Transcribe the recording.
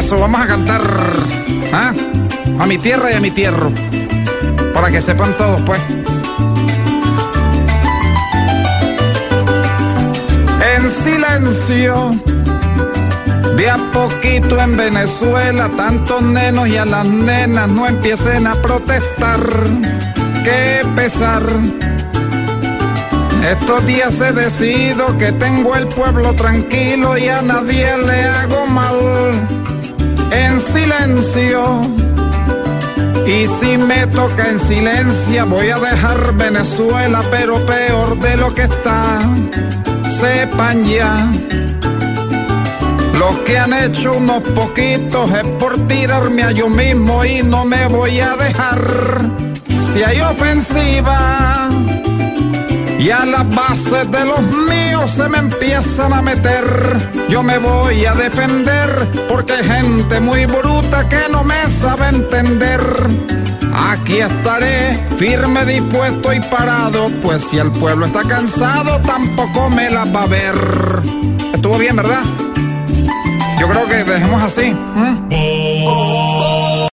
Eso, vamos a cantar ¿ah? a mi tierra y a mi tierra. Para que sepan todos, pues. En silencio, de a poquito en Venezuela, tantos nenos y a las nenas no empiecen a protestar. Qué pesar. Estos días he decidido que tengo el pueblo tranquilo y a nadie le hago mal. En silencio. Y si me toca en silencio, voy a dejar Venezuela, pero peor de lo que está. Sepan ya. Lo que han hecho unos poquitos es por tirarme a yo mismo y no me voy a dejar. Si hay ofensiva y a las bases de los míos se me empiezan a meter, yo me voy a defender porque hay gente muy bruta que no me sabe entender. Aquí estaré firme, dispuesto y parado, pues si el pueblo está cansado tampoco me la va a ver. Estuvo bien, ¿verdad? Yo creo que dejemos así.